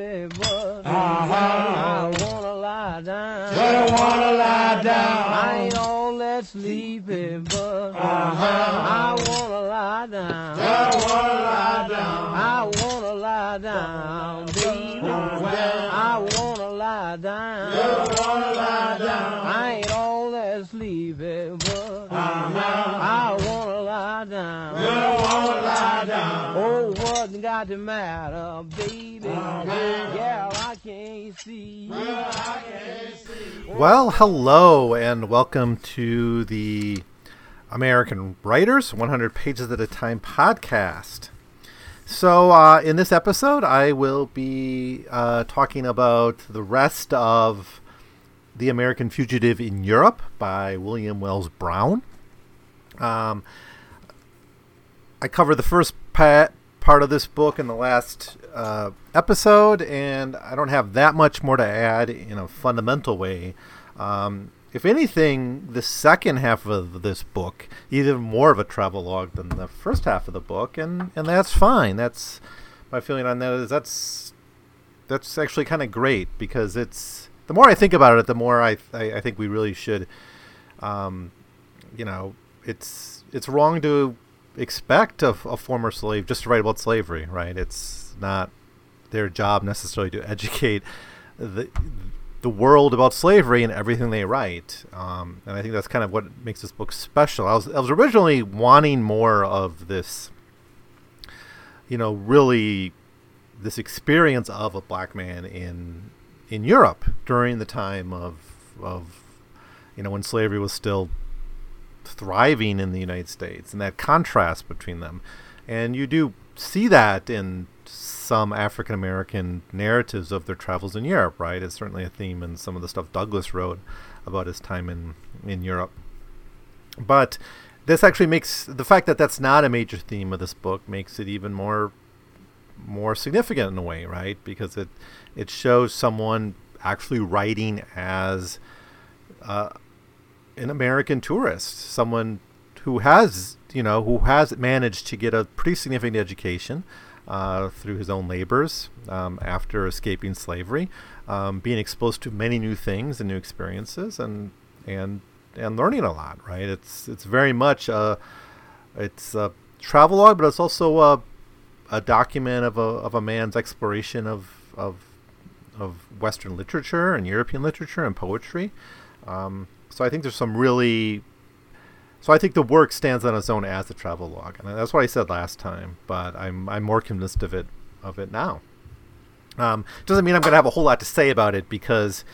sleepy, but Uh-huh. I wanna lie down. But I wanna lie down. I ain't all that sleepy, but Uh-huh. I wanna lie down. I wanna lie down. I wanna lie down, baby. I wanna lie down. I wanna lie down. I ain't all that sleepy, but I wanna lie down. I wanna lie down. Oh, what got the matter, baby? Well, hello and welcome to the American Writers 100 Pages at a Time podcast. So, uh, in this episode, I will be uh, talking about the rest of The American Fugitive in Europe by William Wells Brown. Um, I covered the first pa- part of this book in the last uh, episode, and I don't have that much more to add in a fundamental way. Um, if anything, the second half of this book even more of a travelogue than the first half of the book, and, and that's fine. That's my feeling on that is that's that's actually kind of great because it's the more I think about it, the more I I, I think we really should, um, you know, it's it's wrong to expect a, a former slave just to write about slavery, right? It's not their job necessarily to educate the the world about slavery and everything they write. Um, and I think that's kind of what makes this book special. I was I was originally wanting more of this, you know, really this experience of a black man in in Europe during the time of of you know when slavery was still thriving in the United States and that contrast between them. And you do see that in some African American narratives of their travels in Europe, right? It's certainly a theme in some of the stuff Douglass wrote about his time in, in Europe. But this actually makes the fact that that's not a major theme of this book makes it even more more significant in a way, right? Because it it shows someone actually writing as uh, an American tourist, someone who has, you know, who has managed to get a pretty significant education uh, through his own labors um, after escaping slavery, um, being exposed to many new things and new experiences, and and and learning a lot. Right? It's it's very much a it's a travelogue, but it's also a a document of a of a man's exploration of of of Western literature and European literature and poetry. Um, so I think there's some really. So I think the work stands on its own as a travel log, and that's what I said last time. But I'm I'm more convinced of it of it now. Um, doesn't mean I'm going to have a whole lot to say about it because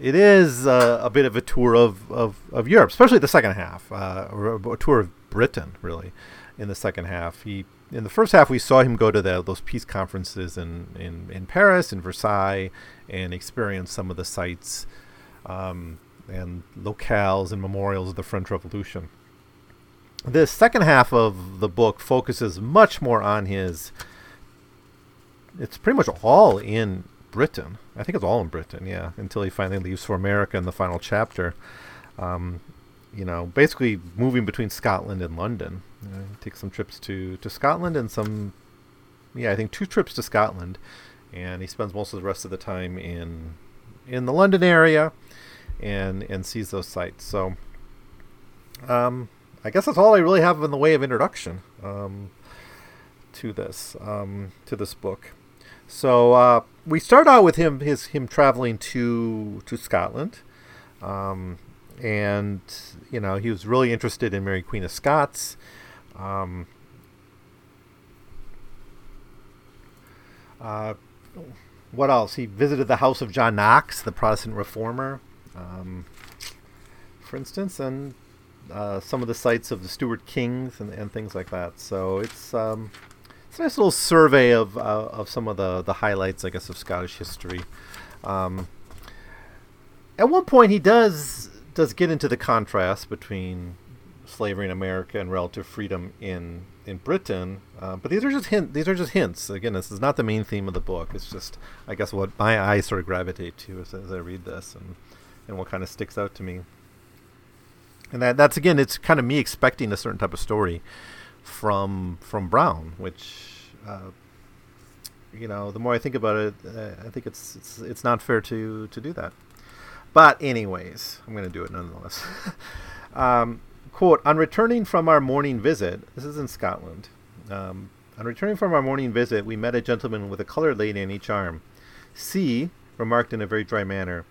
it is uh, a bit of a tour of, of, of Europe, especially the second half, uh, a tour of Britain, really, in the second half. He in the first half we saw him go to the, those peace conferences in, in, in Paris and Versailles and experience some of the sites um, and locales and memorials of the French Revolution. The second half of the book focuses much more on his. It's pretty much all in Britain. I think it's all in Britain, yeah, until he finally leaves for America in the final chapter. Um, you know, basically moving between Scotland and London. Uh, takes some trips to, to Scotland and some, yeah, I think two trips to Scotland, and he spends most of the rest of the time in in the London area, and and sees those sites. So, um, I guess that's all I really have in the way of introduction um, to this um, to this book. So uh, we start out with him his him traveling to to Scotland. Um, and you know he was really interested in Mary Queen of Scots. Um, uh, what else? He visited the house of John Knox, the Protestant reformer, um, for instance, and uh, some of the sites of the Stuart Kings and, and things like that. So it's um, it's a nice little survey of uh, of some of the the highlights, I guess, of Scottish history. Um, at one point, he does does get into the contrast between slavery in America and relative freedom in in Britain. Uh, but these are just hint. These are just hints. Again, this is not the main theme of the book. It's just, I guess, what my eyes sort of gravitate to as, as I read this, and and what kind of sticks out to me. And that that's again, it's kind of me expecting a certain type of story from from Brown, which uh, you know, the more I think about it, uh, I think it's it's it's not fair to to do that. But anyways, I'm going to do it nonetheless. um, quote: On returning from our morning visit, this is in Scotland. Um, on returning from our morning visit, we met a gentleman with a colored lady on each arm. C remarked in a very dry manner,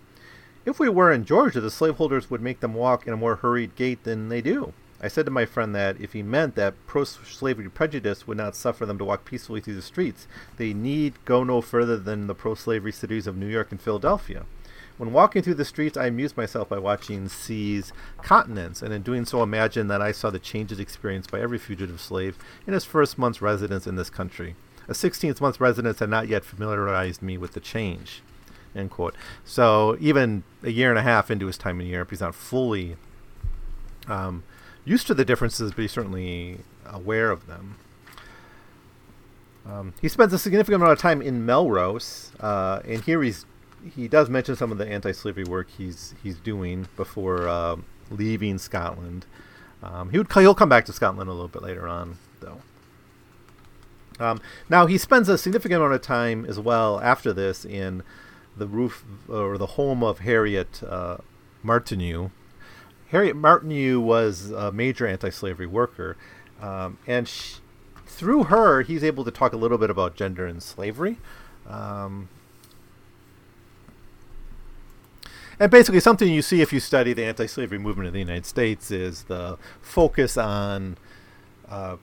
"If we were in Georgia, the slaveholders would make them walk in a more hurried gait than they do." I said to my friend that if he meant that pro slavery prejudice would not suffer them to walk peacefully through the streets, they need go no further than the pro slavery cities of New York and Philadelphia. When walking through the streets, I amused myself by watching C's continents, and in doing so, imagined that I saw the changes experienced by every fugitive slave in his first month's residence in this country. A 16th month's residence had not yet familiarized me with the change. End quote. So even a year and a half into his time in Europe, he's not fully um, used to the differences, but he's certainly aware of them. Um, he spends a significant amount of time in Melrose, uh, and here he's he does mention some of the anti-slavery work he's he's doing before uh, leaving Scotland. Um, he would he'll come back to Scotland a little bit later on, though. Um, now he spends a significant amount of time as well after this in the roof or the home of Harriet uh, Martineau, Harriet Martineau was a major anti-slavery worker, um, and she, through her, he's able to talk a little bit about gender and slavery. Um, and basically, something you see if you study the anti-slavery movement in the United States is the focus on uh,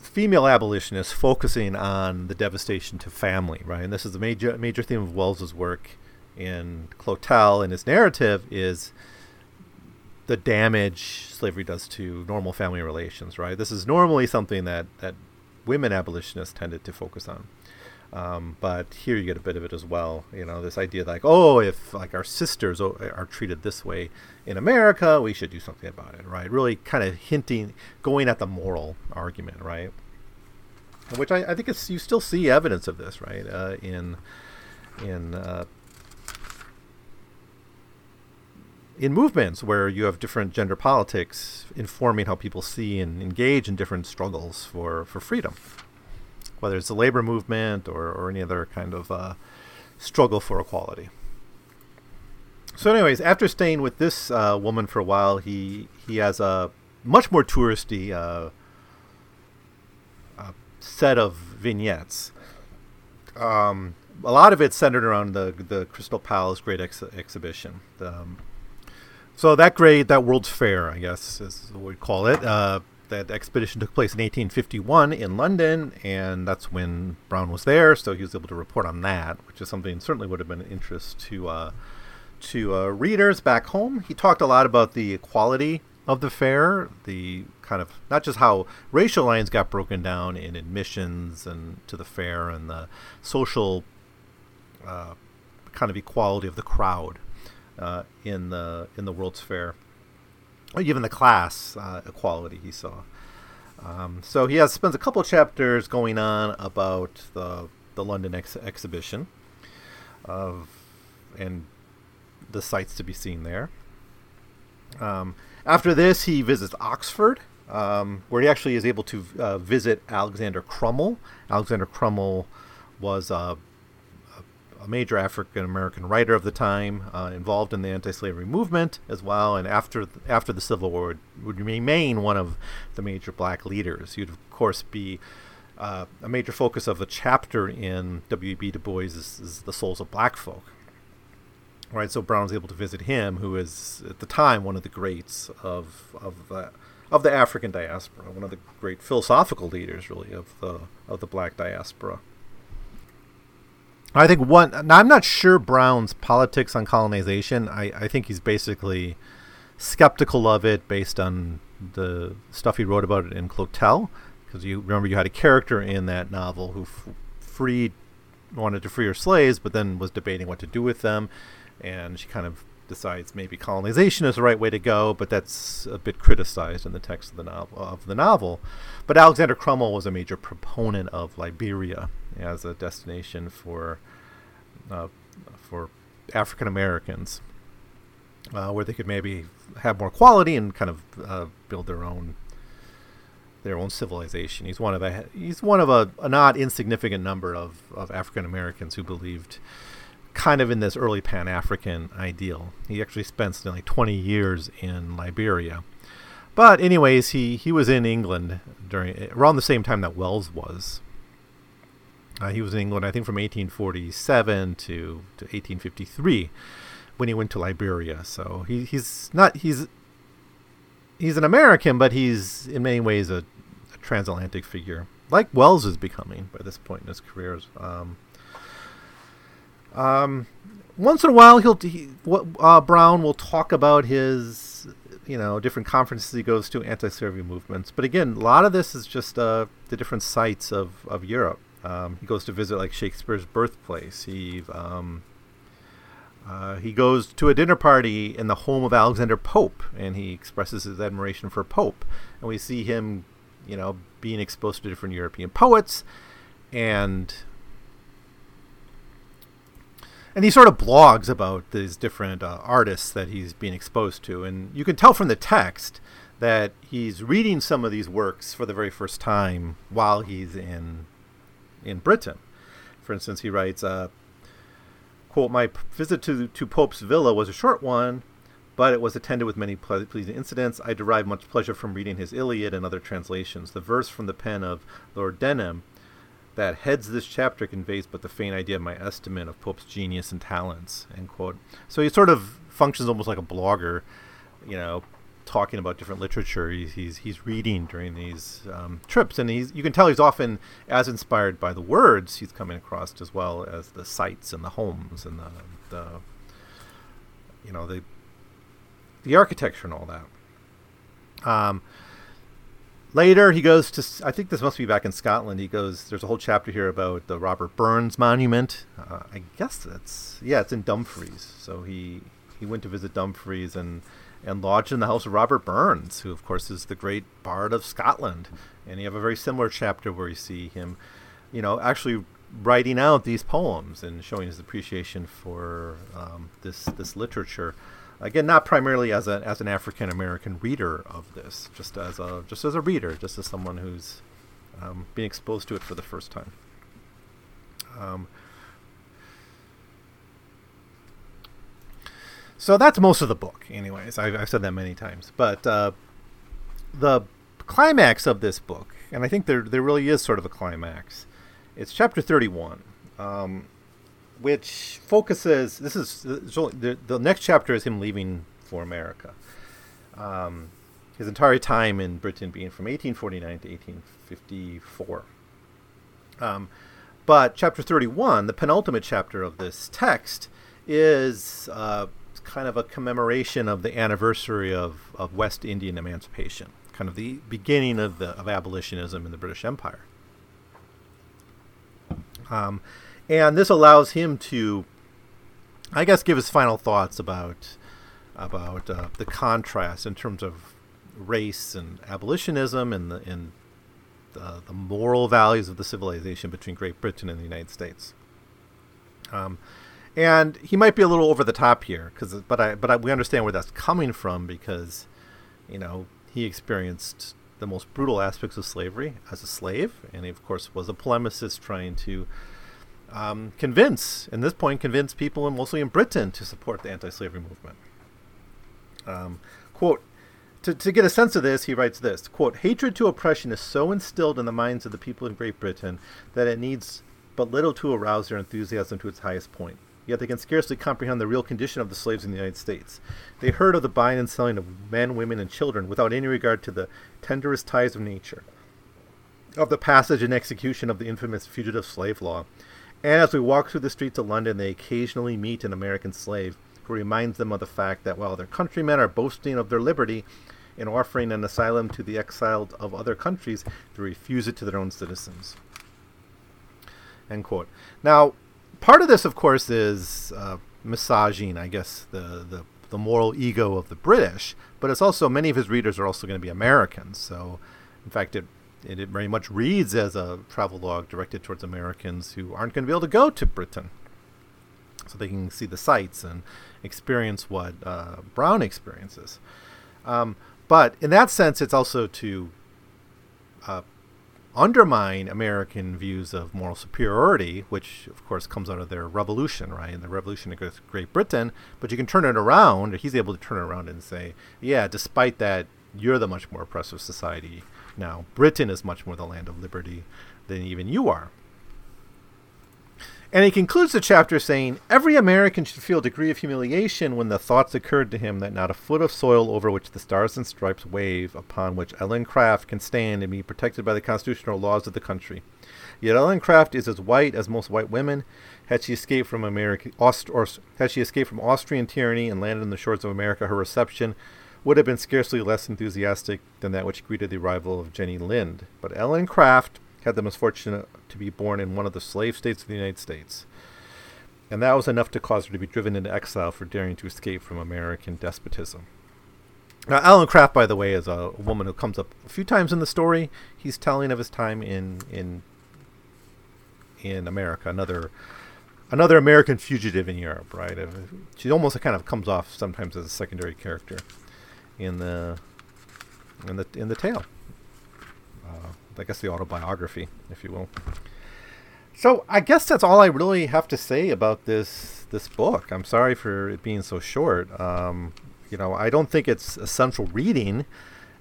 female abolitionists focusing on the devastation to family, right? And this is a major major theme of Wells's work in Clotel, and his narrative is the damage slavery does to normal family relations, right? This is normally something that, that women abolitionists tended to focus on. Um, but here you get a bit of it as well. You know, this idea like, oh, if like our sisters are treated this way in America, we should do something about it, right? Really kind of hinting, going at the moral argument, right? Which I, I think it's you still see evidence of this, right? Uh, in in uh, in movements where you have different gender politics informing how people see and engage in different struggles for, for freedom, whether it's the labor movement or, or any other kind of uh, struggle for equality. So, anyways, after staying with this uh, woman for a while, he he has a much more touristy uh, uh set of vignettes. Um, a lot of it centered around the the Crystal Palace Great ex- Exhibition. Um, so that great, that World's Fair, I guess is what we call it. That expedition took place in 1851 in London, and that's when Brown was there. So he was able to report on that, which is something certainly would have been of interest to uh, to uh, readers back home. He talked a lot about the equality of the fair, the kind of not just how racial lines got broken down in admissions and to the fair, and the social uh, kind of equality of the crowd uh, in the in the World's Fair, or even the class uh, equality he saw. Um, so he has spends a couple chapters going on about the the London ex- exhibition, of and the sights to be seen there. Um, after this, he visits Oxford, um, where he actually is able to uh, visit Alexander Crummell. Alexander Crummell was a a major African American writer of the time, uh, involved in the anti-slavery movement as well, and after after the Civil War would, would remain one of the major black leaders. You'd of course be uh, a major focus of a chapter in W.E.B. Du Bois' is, is The Souls of Black Folk. Right, so Brown was able to visit him, who is at the time one of the greats of of the of the African diaspora, one of the great philosophical leaders, really, of the of the black diaspora. I think one. Now I'm not sure Brown's politics on colonization. I, I think he's basically skeptical of it based on the stuff he wrote about it in Clotel. Because you remember you had a character in that novel who f- freed, wanted to free her slaves, but then was debating what to do with them, and she kind of decides maybe colonization is the right way to go, but that's a bit criticized in the text of the novel. Of the novel, but Alexander Crummell was a major proponent of Liberia as a destination for uh, for African Americans, uh, where they could maybe have more quality and kind of uh, build their own their own civilization. He's one of a he's one of a, a not insignificant number of, of African Americans who believed kind of in this early Pan African ideal. He actually spent nearly 20 years in Liberia. But anyways, he, he was in England during around the same time that Wells was. Uh, he was in England, I think, from 1847 to, to 1853 when he went to Liberia. So he, he's not he's he's an American, but he's in many ways a, a transatlantic figure, like Wells is becoming by this point in his career. Um, um, once in a while, he'll he, uh, Brown will talk about his you know different conferences he goes to, anti-slavery movements. But again, a lot of this is just uh, the different sites of of Europe. Um, he goes to visit like Shakespeare's birthplace. He um, uh, he goes to a dinner party in the home of Alexander Pope, and he expresses his admiration for Pope. And we see him, you know, being exposed to different European poets, and and he sort of blogs about these different uh, artists that he's being exposed to, and you can tell from the text that he's reading some of these works for the very first time while he's in in Britain. For instance, he writes, uh, quote, My visit to, to Pope's villa was a short one, but it was attended with many pleasing incidents. I derived much pleasure from reading his Iliad and other translations. The verse from the pen of Lord Denham that heads this chapter conveys but the faint idea of my estimate of Pope's genius and talents, end quote. So he sort of functions almost like a blogger, you know, talking about different literature he's he's, he's reading during these um, trips, and he's you can tell he's often as inspired by the words he's coming across as well as the sights and the homes and the the you know the the architecture and all that. Um, later, he goes to I think this must be back in Scotland. He goes. There's a whole chapter here about the Robert Burns Monument. Uh, I guess that's yeah, it's in Dumfries. So he he went to visit Dumfries and and lodged in the house of Robert Burns, who, of course, is the great bard of Scotland. And you have a very similar chapter where you see him, you know, actually writing out these poems and showing his appreciation for um, this this literature. Again, not primarily as a as an African American reader of this, just as a just as a reader, just as someone who's um, being exposed to it for the first time. Um, So that's most of the book, anyways. I've, I've said that many times. But uh, the climax of this book, and I think there there really is sort of a climax. It's chapter thirty-one, um, which focuses. This is the, the next chapter is him leaving for America. Um, his entire time in Britain being from 1849 to 1854. Um, but chapter 31, the penultimate chapter of this text, is uh, kind of a commemoration of the anniversary of, of West Indian emancipation, kind of the beginning of the of abolitionism in the British Empire. Um, and this allows him to, I guess, give his final thoughts about about uh, the contrast in terms of race and abolitionism and the and the, the moral values of the civilization between Great Britain and the United States. Um, and he might be a little over the top here, because but I but I, we understand where that's coming from because, you know, he experienced the most brutal aspects of slavery as a slave, and he of course was a polemicist trying to um, convince, in this point, convince people, and mostly in Britain, to support the anti-slavery movement. Um, quote. To, to get a sense of this, he writes this quote, Hatred to oppression is so instilled in the minds of the people of Great Britain that it needs but little to arouse their enthusiasm to its highest point yet they can scarcely comprehend the real condition of the slaves in the United States. They heard of the buying and selling of men, women, and children without any regard to the tenderest ties of nature, of the passage and execution of the infamous fugitive slave law. And as we walk through the streets of London, they occasionally meet an American slave who reminds them of the fact that while their countrymen are boasting of their liberty and offering an asylum to the exiled of other countries, they refuse it to their own citizens. End quote. Now, part of this, of course, is uh, massaging, I guess, the, the the moral ego of the British, but it's also many of his readers are also going to be Americans. So, in fact, it it, it very much reads as a travel log directed towards Americans who aren't going to be able to go to Britain, so they can see the sights and experience what uh, Brown experiences. Um, but in that sense, it's also to uh, undermine American views of moral superiority, which of course comes out of their revolution, right? And the revolution against Great Britain. But you can turn it around. He's able to turn it around and say, yeah, despite that, you're the much more oppressive society now. Britain is much more the land of liberty than even you are. And he concludes the chapter saying, Every American should feel a degree of humiliation when the thoughts occurred to him that not a foot of soil over which the stars and stripes wave, upon which Ellen Craft can stand and be protected by the constitutional laws of the country. Yet Ellen Craft is as white as most white women. Had she escaped from America, Aust- or had she escaped from Austrian tyranny and landed on the shores of America, her reception would have been scarcely less enthusiastic than that which greeted the arrival of Jenny Lind. But Ellen Craft had the misfortune to be born in one of the slave states of the United States. And that was enough to cause her to be driven into exile for daring to escape from American despotism. Now, Alan Craft, by the way, is a woman who comes up a few times in the story. He's telling of his time in in in America, another another American fugitive in Europe, right? She almost kind of comes off sometimes as a secondary character in the in the in the tale. Uh, I guess the autobiography, if you will. So I guess that's all I really have to say about this this book. I'm sorry for it being so short. Um, you know, I don't think it's essential reading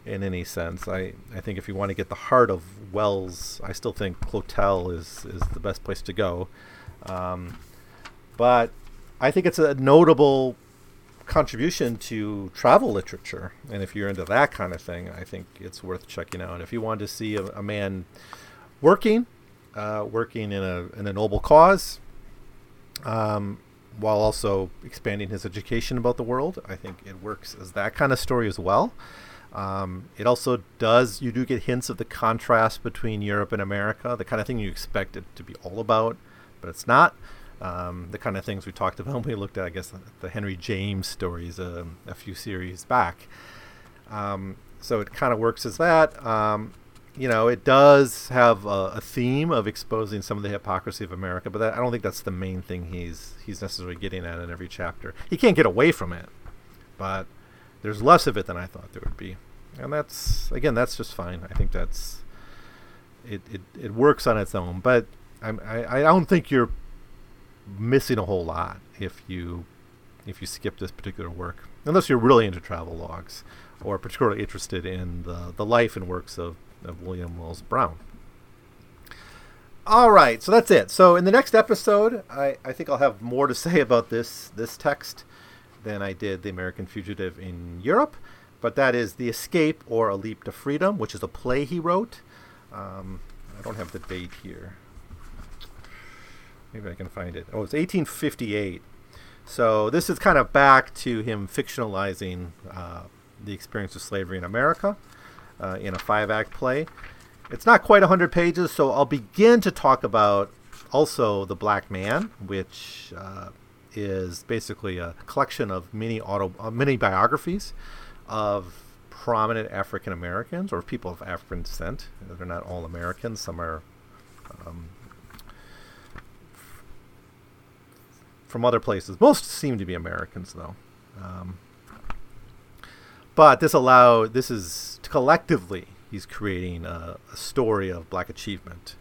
in any sense. I, I think if you want to get the heart of Wells, I still think Clotel is is the best place to go. Um, but I think it's a notable contribution to travel literature. And if you're into that kind of thing, I think it's worth checking out. If you want to see a, a man working, uh, working in a, in a noble cause, um, while also expanding his education about the world, I think it works as that kind of story as well. Um, it also does, you do get hints of the contrast between Europe and America, the kind of thing you expect it to be all about, but it's not. Um, the kind of things we talked about when we looked at, I guess, the Henry James stories uh, a few series back. Um, so it kind of works as that. Um, you know, it does have a, a, theme of exposing some of the hypocrisy of America, but that, I don't think that's the main thing he's he's necessarily getting at in every chapter. He can't get away from it, but there's less of it than I thought there would be, and that's again that's just fine. I think that's it. It, it works on its own, but I'm, I I don't think you're missing a whole lot if you if you skip this particular work, unless you're really into travel logs or particularly interested in the, the life and works of, of William Wells Brown. All right, so that's it. So in the next episode, I, I think I'll have more to say about this this text than I did the American Fugitive in Europe, but that is The Escape or A Leap to Freedom, which is a play he wrote. Um, I don't have the date here. Maybe I can find it. Oh, it's 1858. So this is kind of back to him fictionalizing uh, the experience of slavery in America uh, in a five-act play. It's not quite 100 pages, so I'll begin to talk about also The Black Man, which uh, is basically a collection of many auto uh, many biographies of prominent African Americans or people of African descent. They're not all Americans. Some are um, from other places. Most seem to be Americans, though. Um, but this allow this is collectively he's creating a, a story of black achievement,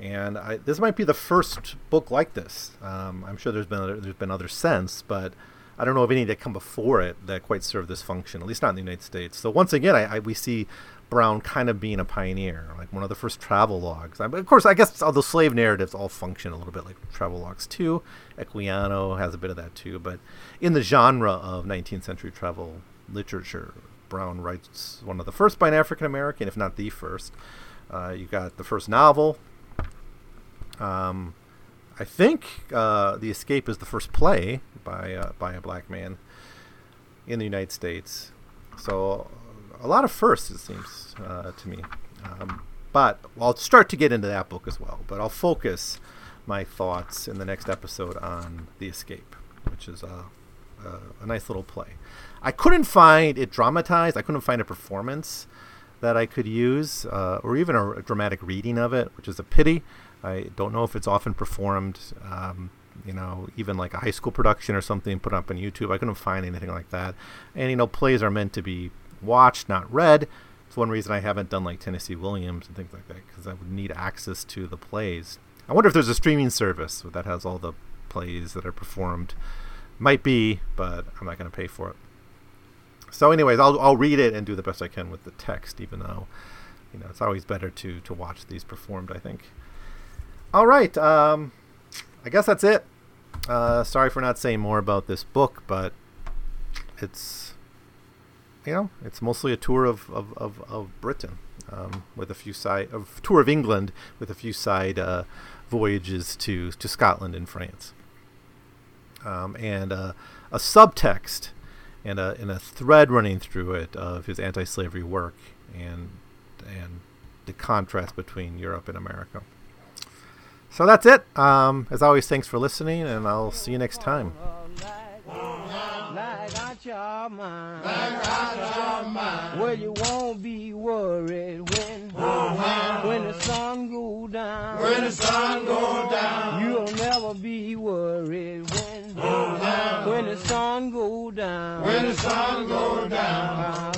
and I, this might be the first book like this. Um, I'm sure there's been other, there's been other since, but I don't know of any that come before it that quite serve this function. At least not in the United States. So once again, I, I we see Brown kind of being a pioneer, like one of the first travel logs. I, of course, I guess all the slave narratives all function a little bit like travel logs too. Equiano has a bit of that too, but in the genre of 19th century travel literature, Brown writes one of the first by an African American, if not the first. Uh, you got the first novel. Um, I think uh, The Escape is the first play by uh, by a black man in the United States. So a lot of firsts, it seems uh, to me. Um, but I'll start to get into that book as well. But I'll focus my thoughts in the next episode on The Escape, which is a, a, a nice little play. I couldn't find it dramatized. I couldn't find a performance that I could use, uh, or even a, a, dramatic reading of it, which is a pity. I don't know if it's often performed, um, you know, even like a high school production or something put up on YouTube. I couldn't find anything like that. And you know, plays are meant to be watched, not read. it's one reason I haven't done like Tennessee Williams and things like that because I would need access to the plays. I wonder if there's a streaming service that has all the plays that are performed. Might be, but I'm not going to pay for it. So, anyways, I'll I'll read it and do the best I can with the text, even though you know it's always better to to watch these performed. I think. All right, um, I guess that's it. Uh, sorry for not saying more about this book, but it's you know it's mostly a tour of of of, of Britain um, with a few side of tour of England with a few side uh, voyages to to Scotland and France, um, and uh, a subtext and a and a thread running through it of his anti-slavery work and and the contrast between Europe and America. So that's it. Um, as always, thanks for listening, and I'll see you next time. Well, you won't be worried when, uh-huh. when the sun go down. When the sun go down. You'll never be worried when, oh, when the sun go down. When the sun go down.